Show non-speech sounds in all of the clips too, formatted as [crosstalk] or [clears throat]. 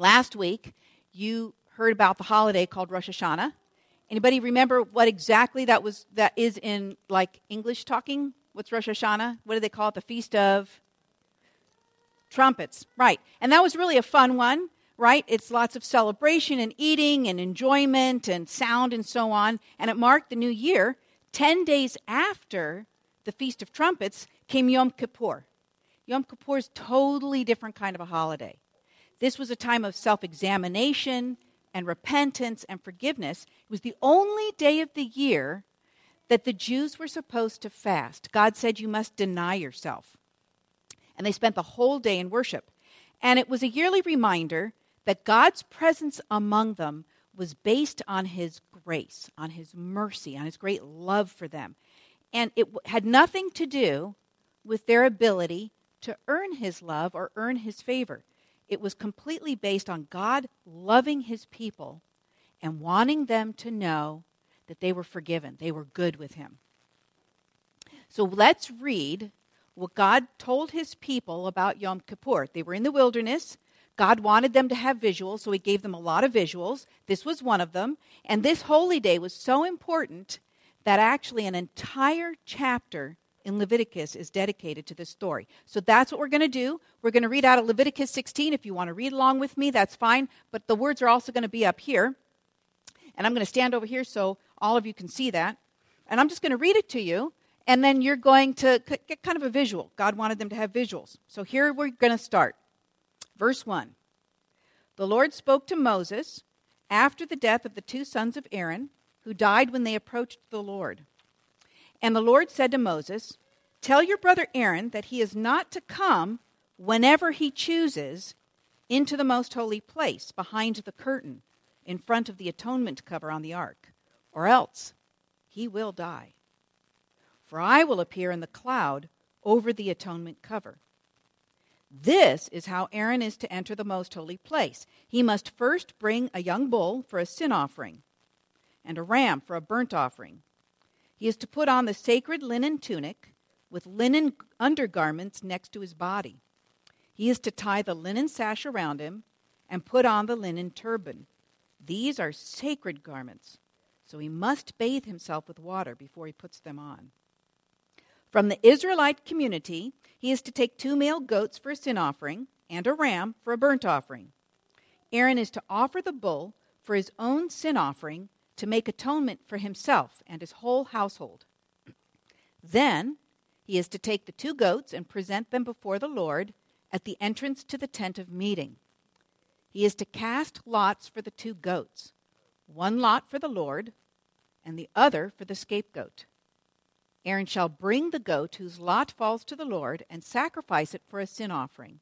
Last week, you heard about the holiday called Rosh Hashanah. Anybody remember what exactly that was that is in like English talking? What's Rosh Hashanah? What do they call it? The feast of trumpets. Right. And that was really a fun one, right? It's lots of celebration and eating and enjoyment and sound and so on. And it marked the new year. 10 days after the feast of trumpets came Yom Kippur. Yom Kippur is totally different kind of a holiday. This was a time of self-examination and repentance and forgiveness. It was the only day of the year that the Jews were supposed to fast. God said, You must deny yourself. And they spent the whole day in worship. And it was a yearly reminder that God's presence among them was based on his grace, on his mercy, on his great love for them. And it had nothing to do with their ability to earn his love or earn his favor. It was completely based on God loving his people and wanting them to know that they were forgiven, they were good with him. So let's read what God told his people about Yom Kippur. They were in the wilderness. God wanted them to have visuals, so he gave them a lot of visuals. This was one of them. And this holy day was so important that actually an entire chapter in Leviticus is dedicated to this story. So that's what we're going to do. We're going to read out of Leviticus 16. If you want to read along with me, that's fine. But the words are also going to be up here. And I'm going to stand over here so all of you can see that. And I'm just going to read it to you. And then you're going to get kind of a visual. God wanted them to have visuals. So here we're going to start. Verse 1 The Lord spoke to Moses after the death of the two sons of Aaron, who died when they approached the Lord. And the Lord said to Moses, Tell your brother Aaron that he is not to come whenever he chooses into the most holy place behind the curtain in front of the atonement cover on the ark, or else he will die. For I will appear in the cloud over the atonement cover. This is how Aaron is to enter the most holy place. He must first bring a young bull for a sin offering, and a ram for a burnt offering he is to put on the sacred linen tunic with linen undergarments next to his body. He is to tie the linen sash around him and put on the linen turban. These are sacred garments, so he must bathe himself with water before he puts them on. From the Israelite community, he is to take two male goats for a sin offering and a ram for a burnt offering. Aaron is to offer the bull for his own sin offering to make atonement for himself and his whole household. Then he is to take the two goats and present them before the Lord at the entrance to the tent of meeting. He is to cast lots for the two goats, one lot for the Lord, and the other for the scapegoat. Aaron shall bring the goat whose lot falls to the Lord and sacrifice it for a sin offering.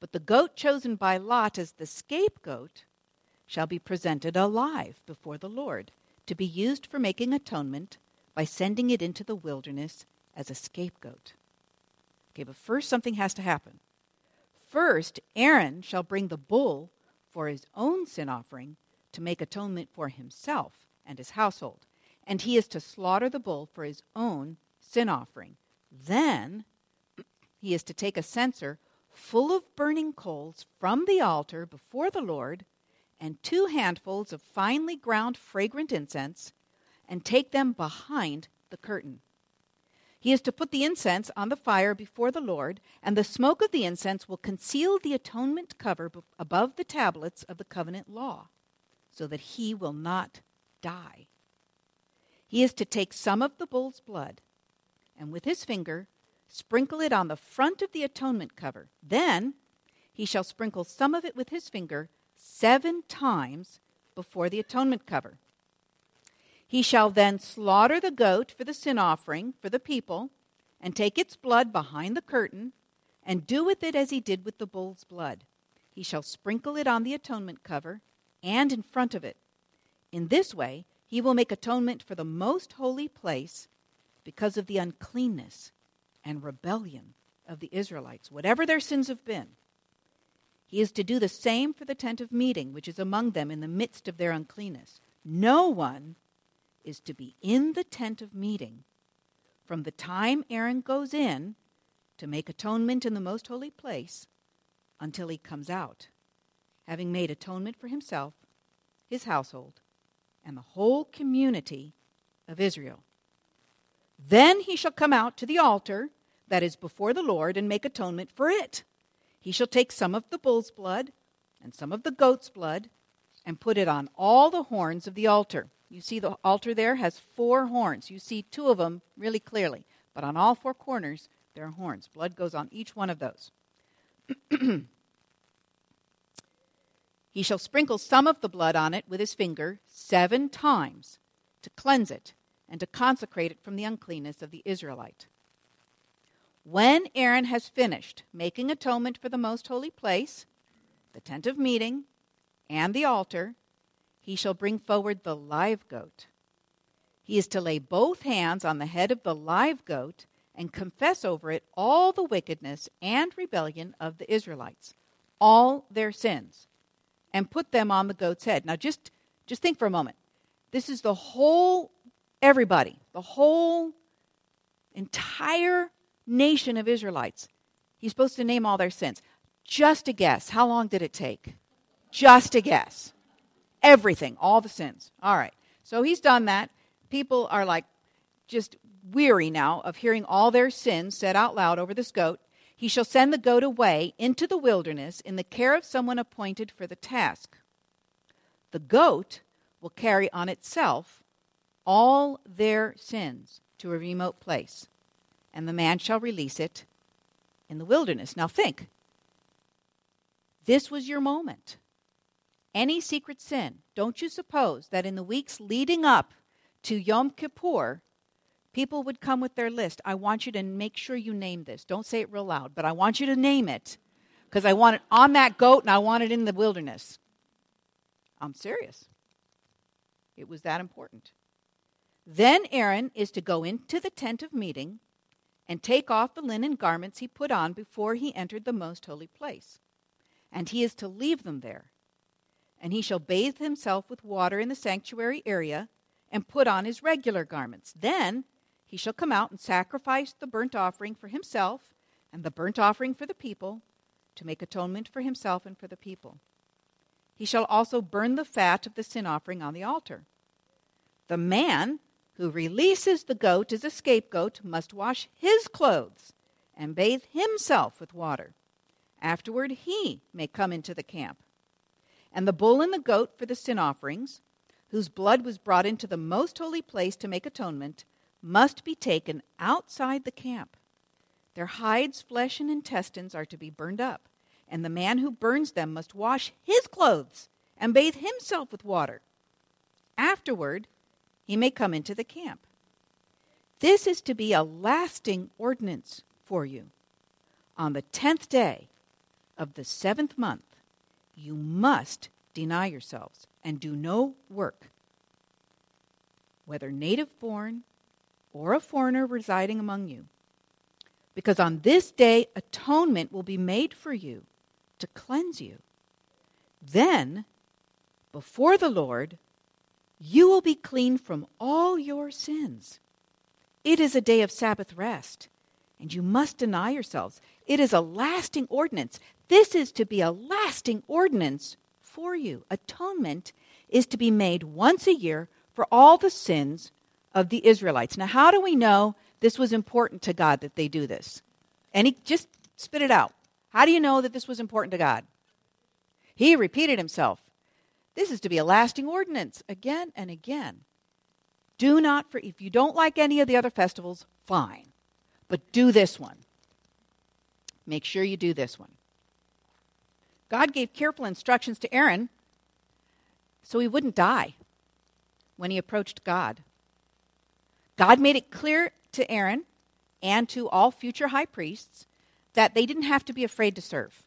But the goat chosen by lot as the scapegoat shall be presented alive before the Lord, to be used for making atonement by sending it into the wilderness as a scapegoat. Okay, but first something has to happen. First, Aaron shall bring the bull for his own sin offering to make atonement for himself and his household, and he is to slaughter the bull for his own sin offering. Then [clears throat] he is to take a censer full of burning coals from the altar before the Lord and two handfuls of finely ground fragrant incense and take them behind the curtain. He is to put the incense on the fire before the Lord, and the smoke of the incense will conceal the atonement cover above the tablets of the covenant law, so that he will not die. He is to take some of the bull's blood, and with his finger sprinkle it on the front of the atonement cover. Then he shall sprinkle some of it with his finger seven times before the atonement cover. He shall then slaughter the goat for the sin offering for the people, and take its blood behind the curtain, and do with it as he did with the bull's blood. He shall sprinkle it on the atonement cover and in front of it. In this way, he will make atonement for the most holy place because of the uncleanness and rebellion of the Israelites, whatever their sins have been. He is to do the same for the tent of meeting, which is among them in the midst of their uncleanness. No one is to be in the tent of meeting from the time Aaron goes in to make atonement in the most holy place until he comes out having made atonement for himself, his household, and the whole community of Israel. Then he shall come out to the altar that is before the Lord and make atonement for it. He shall take some of the bull's blood and some of the goat's blood and put it on all the horns of the altar. You see, the altar there has four horns. You see two of them really clearly, but on all four corners, there are horns. Blood goes on each one of those. [clears throat] he shall sprinkle some of the blood on it with his finger seven times to cleanse it and to consecrate it from the uncleanness of the Israelite. When Aaron has finished making atonement for the most holy place, the tent of meeting, and the altar, he shall bring forward the live goat. He is to lay both hands on the head of the live goat and confess over it all the wickedness and rebellion of the Israelites, all their sins, and put them on the goat's head. Now just just think for a moment. This is the whole everybody, the whole entire nation of Israelites. He's supposed to name all their sins. Just a guess. How long did it take? Just a guess. Everything, all the sins. All right. So he's done that. People are like just weary now of hearing all their sins said out loud over this goat. He shall send the goat away into the wilderness in the care of someone appointed for the task. The goat will carry on itself all their sins to a remote place, and the man shall release it in the wilderness. Now think. This was your moment. Any secret sin, don't you suppose that in the weeks leading up to Yom Kippur, people would come with their list? I want you to make sure you name this. Don't say it real loud, but I want you to name it because I want it on that goat and I want it in the wilderness. I'm serious. It was that important. Then Aaron is to go into the tent of meeting and take off the linen garments he put on before he entered the most holy place. And he is to leave them there. And he shall bathe himself with water in the sanctuary area and put on his regular garments. Then he shall come out and sacrifice the burnt offering for himself and the burnt offering for the people to make atonement for himself and for the people. He shall also burn the fat of the sin offering on the altar. The man who releases the goat as a scapegoat must wash his clothes and bathe himself with water. Afterward, he may come into the camp. And the bull and the goat for the sin offerings, whose blood was brought into the most holy place to make atonement, must be taken outside the camp. Their hides, flesh, and intestines are to be burned up, and the man who burns them must wash his clothes and bathe himself with water. Afterward, he may come into the camp. This is to be a lasting ordinance for you. On the tenth day of the seventh month, you must deny yourselves and do no work, whether native born or a foreigner residing among you. Because on this day, atonement will be made for you to cleanse you. Then, before the Lord, you will be clean from all your sins. It is a day of Sabbath rest, and you must deny yourselves. It is a lasting ordinance. This is to be a lasting ordinance for you. Atonement is to be made once a year for all the sins of the Israelites. Now, how do we know this was important to God that they do this? And he just spit it out. How do you know that this was important to God? He repeated himself. This is to be a lasting ordinance again and again. Do not, for if you don't like any of the other festivals, fine. But do this one. Make sure you do this one. God gave careful instructions to Aaron so he wouldn't die when he approached God. God made it clear to Aaron and to all future high priests that they didn't have to be afraid to serve.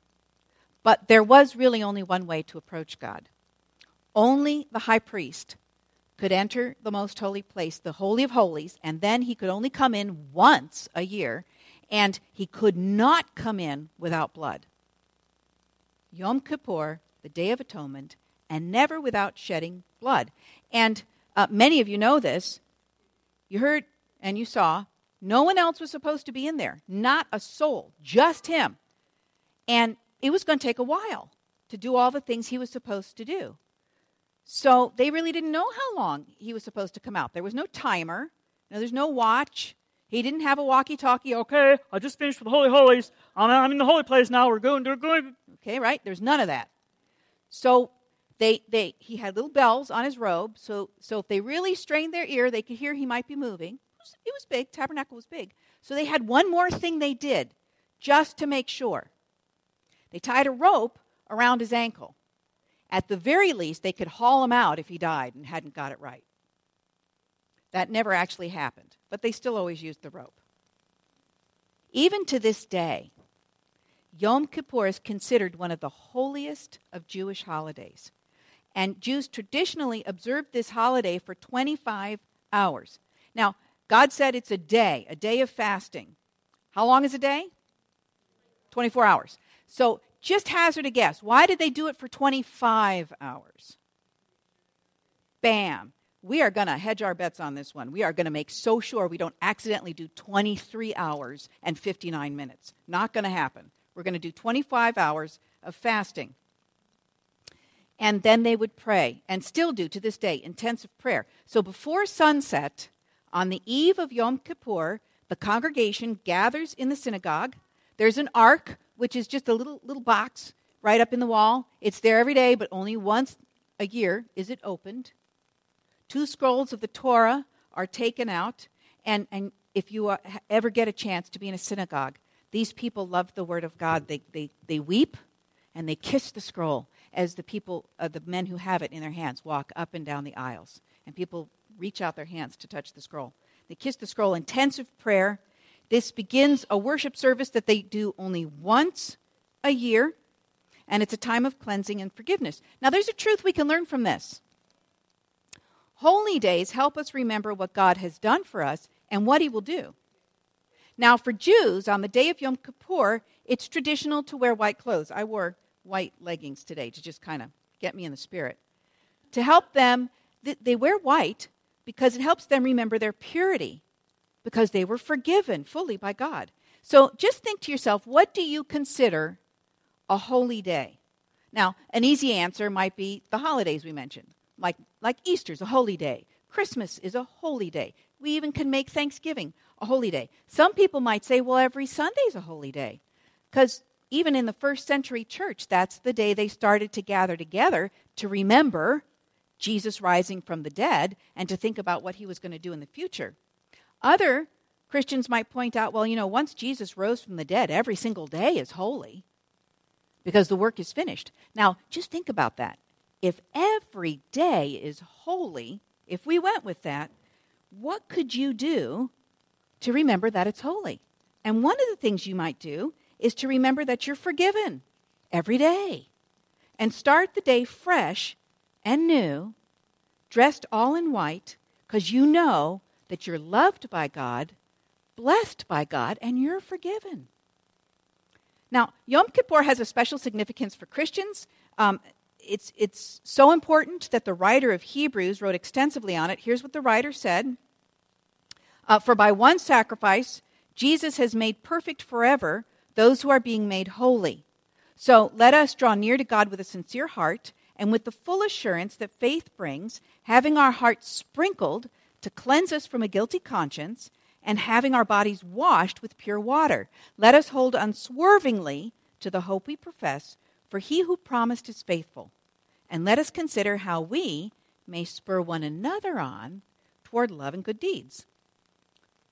But there was really only one way to approach God. Only the high priest could enter the most holy place, the Holy of Holies, and then he could only come in once a year, and he could not come in without blood. Yom Kippur, the Day of Atonement, and never without shedding blood. And uh, many of you know this. You heard and you saw, no one else was supposed to be in there, not a soul, just him. And it was going to take a while to do all the things he was supposed to do. So they really didn't know how long he was supposed to come out. There was no timer, no, there's no watch. He didn't have a walkie talkie. Okay, I just finished with the Holy Holies. I'm, I'm in the holy place now. We're going, we're going. Okay, right? There's none of that. So they, they, he had little bells on his robe. So, so if they really strained their ear, they could hear he might be moving. It was, it was big. Tabernacle was big. So they had one more thing they did just to make sure. They tied a rope around his ankle. At the very least, they could haul him out if he died and hadn't got it right. That never actually happened, but they still always used the rope. Even to this day, Yom Kippur is considered one of the holiest of Jewish holidays. And Jews traditionally observe this holiday for 25 hours. Now, God said it's a day, a day of fasting. How long is a day? 24 hours. So just hazard a guess. Why did they do it for 25 hours? Bam. We are going to hedge our bets on this one. We are going to make so sure we don't accidentally do 23 hours and 59 minutes. Not going to happen. We're going to do 25 hours of fasting. And then they would pray, and still do to this day, intensive prayer. So before sunset, on the eve of Yom Kippur, the congregation gathers in the synagogue. There's an ark which is just a little little box right up in the wall. It's there every day, but only once a year is it opened. Two scrolls of the Torah are taken out, and and if you are, ever get a chance to be in a synagogue, these people love the word of God. They they they weep and they kiss the scroll as the people, uh, the men who have it in their hands, walk up and down the aisles, and people reach out their hands to touch the scroll. They kiss the scroll. In intensive prayer this begins a worship service that they do only once a year, and it's a time of cleansing and forgiveness. Now, there's a truth we can learn from this. Holy days help us remember what God has done for us and what He will do. Now, for Jews, on the day of Yom Kippur, it's traditional to wear white clothes. I wore white leggings today to just kind of get me in the spirit. To help them, they wear white because it helps them remember their purity because they were forgiven fully by God. So just think to yourself, what do you consider a holy day? Now, an easy answer might be the holidays we mentioned, like, like Easter's a holy day, Christmas is a holy day. We even can make Thanksgiving a holy day. Some people might say, well, every Sunday's a holy day. Because even in the first century church, that's the day they started to gather together to remember Jesus rising from the dead and to think about what he was going to do in the future. Other Christians might point out, well, you know, once Jesus rose from the dead, every single day is holy because the work is finished. Now, just think about that. If every day is holy, if we went with that, what could you do to remember that it's holy? And one of the things you might do is to remember that you're forgiven every day and start the day fresh and new, dressed all in white, because you know that you're loved by God, blessed by God, and you're forgiven. Now, Yom Kippur has a special significance for Christians. Um, it's, it's so important that the writer of Hebrews wrote extensively on it. Here's what the writer said uh, For by one sacrifice, Jesus has made perfect forever those who are being made holy. So let us draw near to God with a sincere heart and with the full assurance that faith brings, having our hearts sprinkled to cleanse us from a guilty conscience, and having our bodies washed with pure water. Let us hold unswervingly to the hope we profess, for he who promised is faithful. And let us consider how we may spur one another on toward love and good deeds.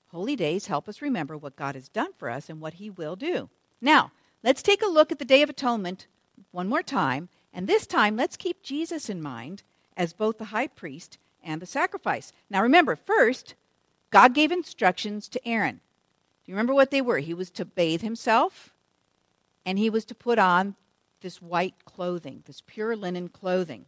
Holy days help us remember what God has done for us and what he will do. Now, let's take a look at the Day of Atonement one more time, and this time let's keep Jesus in mind as both the high priest and the sacrifice. Now remember, first, God gave instructions to Aaron. Do you remember what they were? He was to bathe himself, and he was to put on this white clothing, this pure linen clothing.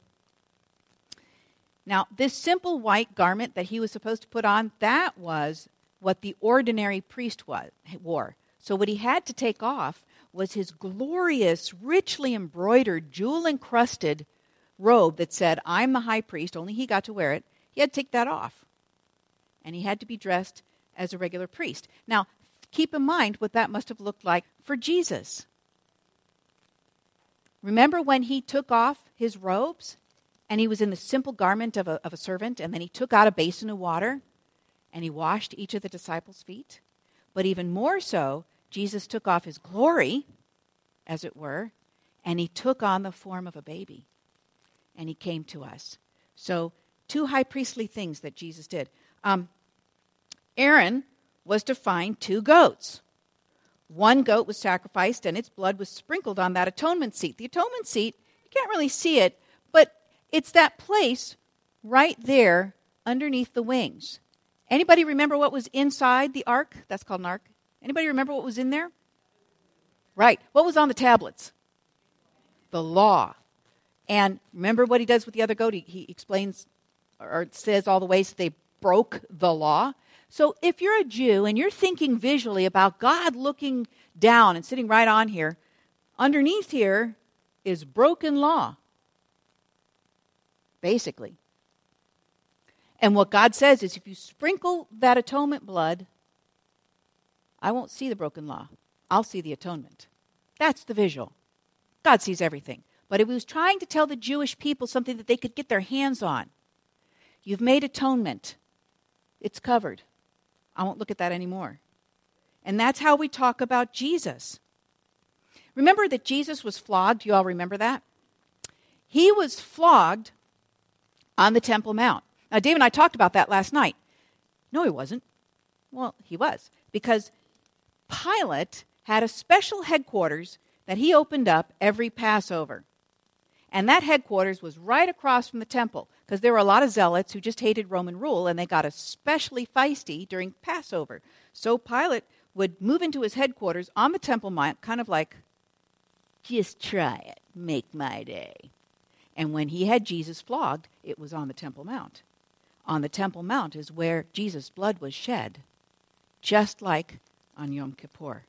Now, this simple white garment that he was supposed to put on, that was what the ordinary priest was, wore. So, what he had to take off was his glorious, richly embroidered, jewel encrusted robe that said, I'm the high priest, only he got to wear it, he had to take that off. And he had to be dressed as a regular priest. Now, keep in mind what that must have looked like for Jesus. Remember when he took off his robes and he was in the simple garment of a, of a servant, and then he took out a basin of water and he washed each of the disciples' feet? But even more so, Jesus took off his glory, as it were, and he took on the form of a baby and he came to us. So, two high priestly things that Jesus did. Um, Aaron was to find two goats. One goat was sacrificed, and its blood was sprinkled on that atonement seat. The atonement seat, you can't really see it, but it's that place right there underneath the wings. Anybody remember what was inside the ark? That's called an ark. Anybody remember what was in there? Right. What was on the tablets? The law. And remember what he does with the other goat? He, he explains or it says all the ways they broke the law. So if you're a Jew and you're thinking visually about God looking down and sitting right on here, underneath here is broken law, basically. And what God says is if you sprinkle that atonement blood, I won't see the broken law. I'll see the atonement. That's the visual. God sees everything. But he was trying to tell the Jewish people something that they could get their hands on, you've made atonement. It's covered. I won't look at that anymore. And that's how we talk about Jesus. Remember that Jesus was flogged? You all remember that? He was flogged on the Temple Mount. Now, Dave and I talked about that last night. No, he wasn't. Well, he was. Because Pilate had a special headquarters that he opened up every Passover. And that headquarters was right across from the temple because there were a lot of zealots who just hated Roman rule and they got especially feisty during Passover. So Pilate would move into his headquarters on the Temple Mount, kind of like, just try it, make my day. And when he had Jesus flogged, it was on the Temple Mount. On the Temple Mount is where Jesus' blood was shed, just like on Yom Kippur,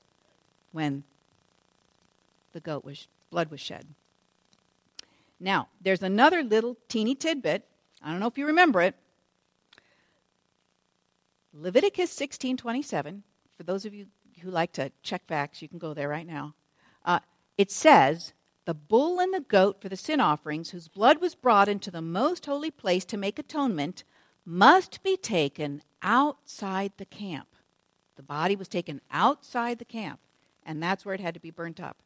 when the goat was blood was shed. Now, there's another little teeny tidbit I don't know if you remember it. Leviticus 16:27. For those of you who like to check facts, you can go there right now. Uh, it says, "The bull and the goat for the sin offerings, whose blood was brought into the most holy place to make atonement, must be taken outside the camp." The body was taken outside the camp, and that's where it had to be burnt up.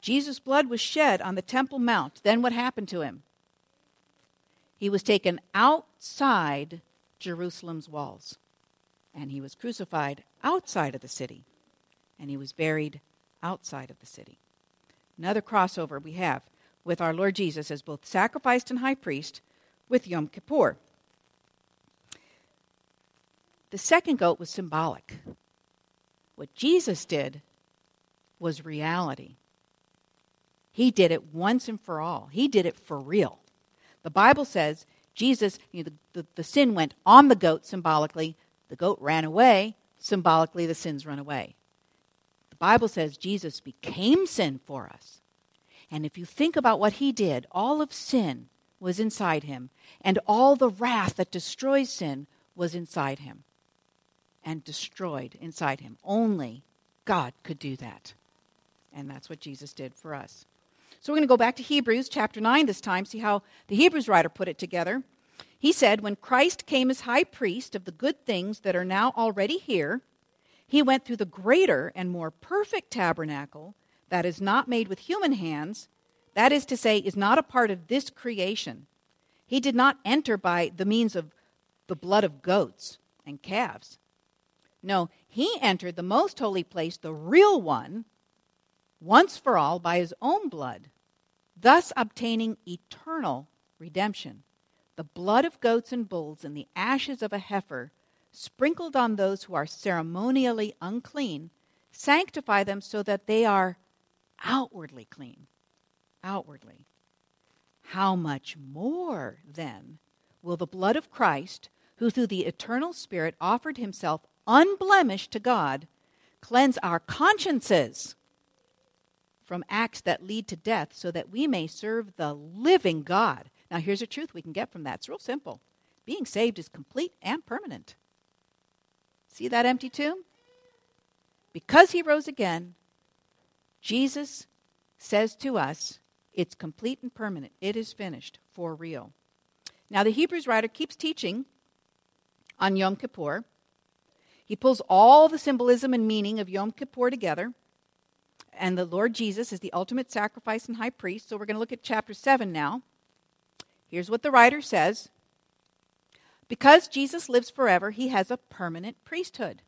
Jesus' blood was shed on the Temple Mount. Then what happened to him? He was taken outside Jerusalem's walls, and he was crucified outside of the city, and he was buried outside of the city. Another crossover we have with our Lord Jesus as both sacrificed and high priest with Yom Kippur. The second goat was symbolic. What Jesus did was reality. He did it once and for all. He did it for real. The Bible says Jesus, you know, the, the, the sin went on the goat symbolically, the goat ran away, symbolically, the sins run away. The Bible says Jesus became sin for us. And if you think about what he did, all of sin was inside him, and all the wrath that destroys sin was inside him and destroyed inside him. Only God could do that. And that's what Jesus did for us. So we're going to go back to Hebrews chapter 9 this time, see how the Hebrews writer put it together. He said, When Christ came as high priest of the good things that are now already here, he went through the greater and more perfect tabernacle that is not made with human hands, that is to say, is not a part of this creation. He did not enter by the means of the blood of goats and calves. No, he entered the most holy place, the real one, once for all by his own blood, thus obtaining eternal redemption. The blood of goats and bulls and the ashes of a heifer, sprinkled on those who are ceremonially unclean, sanctify them so that they are outwardly clean. Outwardly. How much more, then, will the blood of Christ, who through the eternal Spirit offered himself unblemished to God, cleanse our consciences from acts that lead to death so that we may serve the living God. Now, here's a truth we can get from that. It's real simple. Being saved is complete and permanent. See that empty tomb? Because he rose again, Jesus says to us, It's complete and permanent. It is finished for real. Now, the Hebrews writer keeps teaching on Yom Kippur. He pulls all the symbolism and meaning of Yom Kippur together. And the Lord Jesus is the ultimate sacrifice and high priest. So we're going to look at chapter 7 now. Here's what the writer says Because Jesus lives forever, he has a permanent priesthood.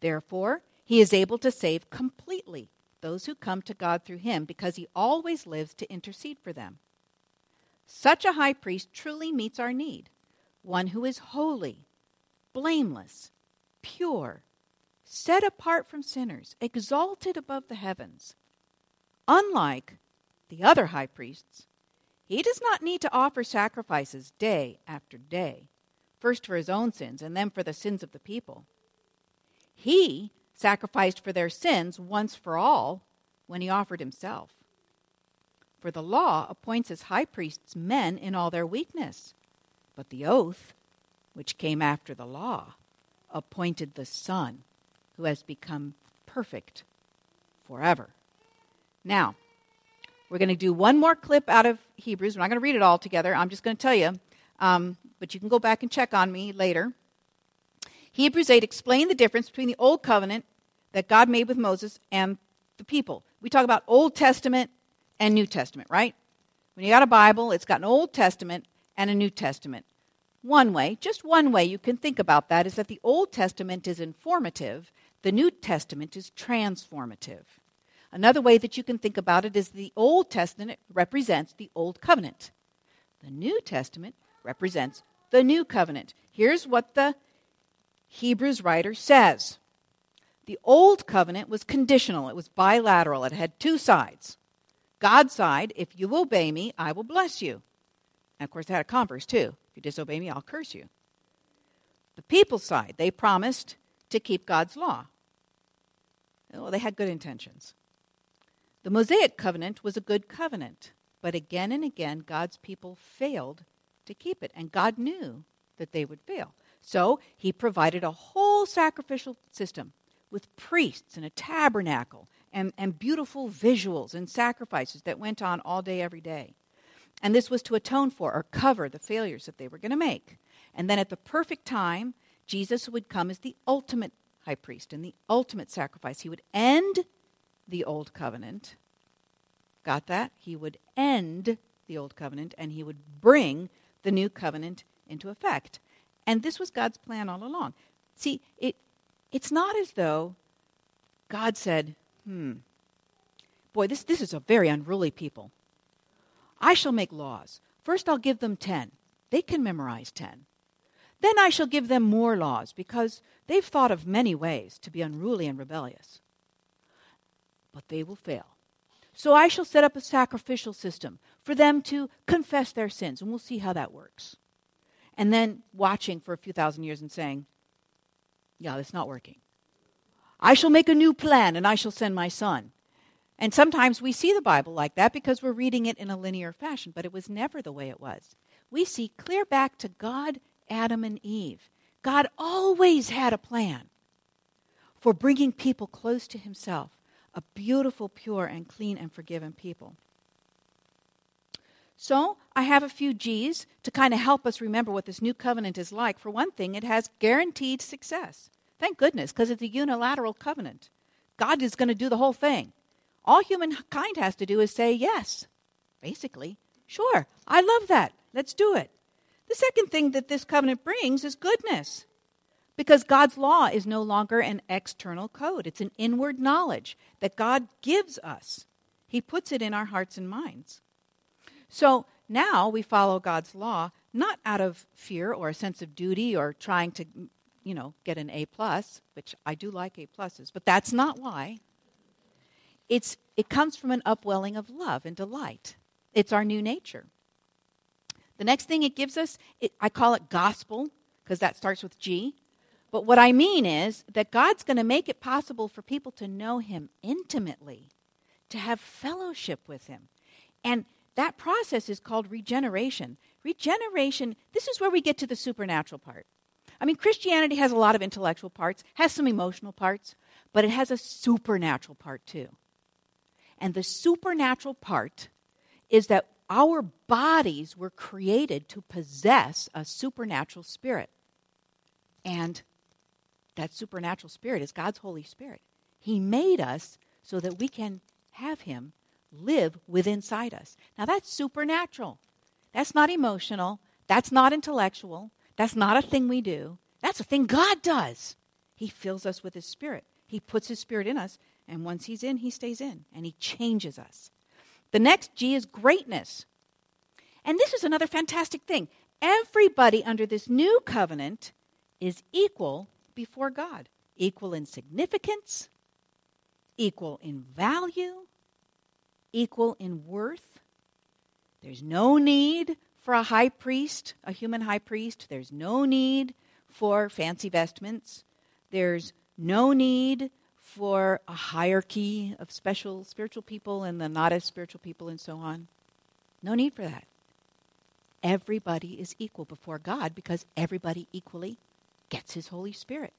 Therefore, he is able to save completely those who come to God through him because he always lives to intercede for them. Such a high priest truly meets our need one who is holy, blameless, pure, set apart from sinners, exalted above the heavens. Unlike the other high priests, he does not need to offer sacrifices day after day, first for his own sins and then for the sins of the people. He sacrificed for their sins once for all when he offered himself. For the law appoints as high priests men in all their weakness, but the oath, which came after the law, appointed the Son, who has become perfect forever. Now, we're going to do one more clip out of Hebrews. We're not going to read it all together. I'm just going to tell you, um, but you can go back and check on me later. Hebrews 8 explained the difference between the Old Covenant that God made with Moses and the people. We talk about Old Testament and New Testament, right? When you got a Bible, it's got an Old Testament and a New Testament. One way, just one way you can think about that is that the Old Testament is informative, the New Testament is transformative. Another way that you can think about it is the Old Testament represents the Old Covenant. The New Testament represents the New Covenant. Here's what the Hebrews writer says The old covenant was conditional, it was bilateral, it had two sides. God's side, if you obey me, I will bless you. And of course, it had a converse too. If you disobey me, I'll curse you. The people's side, they promised to keep God's law. Well, they had good intentions. The Mosaic covenant was a good covenant, but again and again, God's people failed to keep it, and God knew that they would fail. So he provided a whole sacrificial system with priests and a tabernacle and, and beautiful visuals and sacrifices that went on all day, every day. And this was to atone for or cover the failures that they were going to make. And then at the perfect time, Jesus would come as the ultimate high priest and the ultimate sacrifice. He would end the old covenant. Got that? He would end the old covenant and he would bring the new covenant into effect. And this was God's plan all along. See, it, it's not as though God said, hmm, boy, this, this is a very unruly people. I shall make laws. First, I'll give them 10. They can memorize 10. Then I shall give them more laws because they've thought of many ways to be unruly and rebellious. But they will fail. So I shall set up a sacrificial system for them to confess their sins, and we'll see how that works and then watching for a few thousand years and saying, Yeah, that's not working. I shall make a new plan and I shall send my son. And sometimes we see the Bible like that because we're reading it in a linear fashion, but it was never the way it was. We see clear back to God, Adam, and Eve. God always had a plan for bringing people close to Himself, a beautiful, pure, and clean and forgiven people. So I have a few G's to kind of help us remember what this new covenant is like. For one thing, it has guaranteed success. Thank goodness, because it's a unilateral covenant. God is going to do the whole thing. All humankind has to do is say yes. Basically, sure, I love that. Let's do it. The second thing that this covenant brings is goodness. Because God's law is no longer an external code, it's an inward knowledge that God gives us. He puts it in our hearts and minds. So now we follow God's law not out of fear or a sense of duty or trying to, you know, get an A plus, which I do like A pluses, but that's not why. It's it comes from an upwelling of love and delight. It's our new nature. The next thing it gives us, it, I call it gospel because that starts with G. But what I mean is that God's going to make it possible for people to know Him intimately, to have fellowship with Him. And that process is called regeneration. Regeneration, this is where we get to the supernatural part. I mean, Christianity has a lot of intellectual parts, has some emotional parts, but it has a supernatural part too. And the supernatural part is that our bodies were created to possess a supernatural spirit. And that supernatural spirit is God's Holy Spirit. He made us so that we can have Him live within inside us. Now that's supernatural. That's not emotional. That's not intellectual. That's not a thing we do. That's a thing God does. He fills us with His Spirit. He puts His Spirit in us, and once He's in, He stays in, and He changes us. The next G is greatness. And this is another fantastic thing. Everybody under this new covenant is equal before God, equal in significance, equal in value, equal in worth. There's no need for a high priest, a human high priest. There's no need for fancy vestments. There's no need for a hierarchy of special spiritual people and the not as spiritual people and so on. No need for that. Everybody is equal before God because everybody equally gets His Holy Spirit.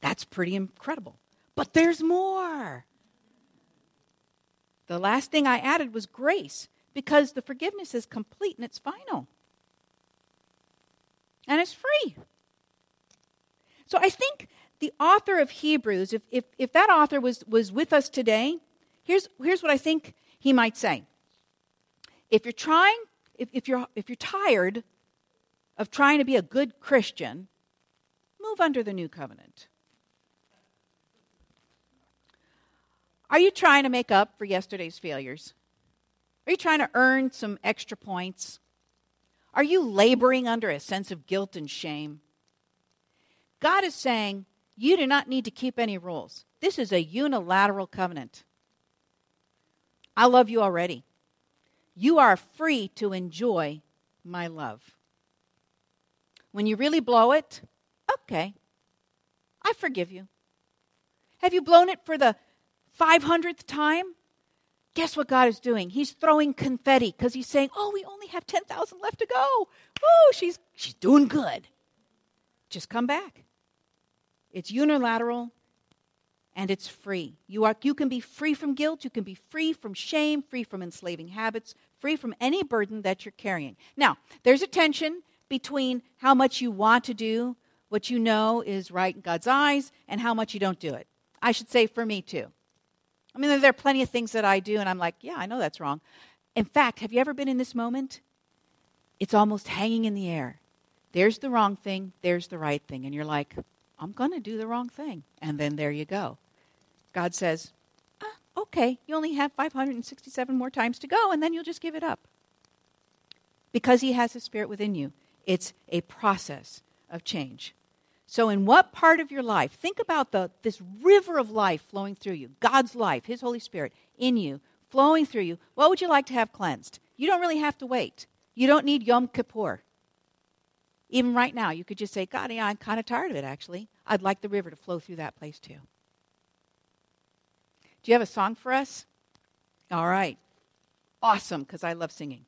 That's pretty incredible. But there's more. The last thing I added was grace because the forgiveness is complete and it's final. And it's free. So I think the author of Hebrews, if, if, if that author was, was with us today, here's, here's what I think he might say. If you're trying, if, if, you're, if you're tired of trying to be a good Christian, move under the new covenant. Are you trying to make up for yesterday's failures? Are you trying to earn some extra points? Are you laboring under a sense of guilt and shame? God is saying, you do not need to keep any rules. This is a unilateral covenant. I love you already. You are free to enjoy my love. When you really blow it, okay, I forgive you. Have you blown it for the 500th time, guess what God is doing? He's throwing confetti because he's saying, Oh, we only have 10,000 left to go. Oh, she's, she's doing good. Just come back. It's unilateral and it's free. You, are, you can be free from guilt, you can be free from shame, free from enslaving habits, free from any burden that you're carrying. Now, there's a tension between how much you want to do what you know is right in God's eyes and how much you don't do it. I should say for me too. I mean, there are plenty of things that I do, and I'm like, yeah, I know that's wrong. In fact, have you ever been in this moment? It's almost hanging in the air. There's the wrong thing, there's the right thing. And you're like, I'm going to do the wrong thing. And then there you go. God says, ah, okay, you only have 567 more times to go, and then you'll just give it up. Because He has His Spirit within you. It's a process of change. So, in what part of your life, think about the, this river of life flowing through you, God's life, His Holy Spirit in you, flowing through you. What would you like to have cleansed? You don't really have to wait. You don't need Yom Kippur. Even right now, you could just say, God, yeah, I'm kind of tired of it, actually. I'd like the river to flow through that place too. Do you have a song for us? All right. Awesome, because I love singing.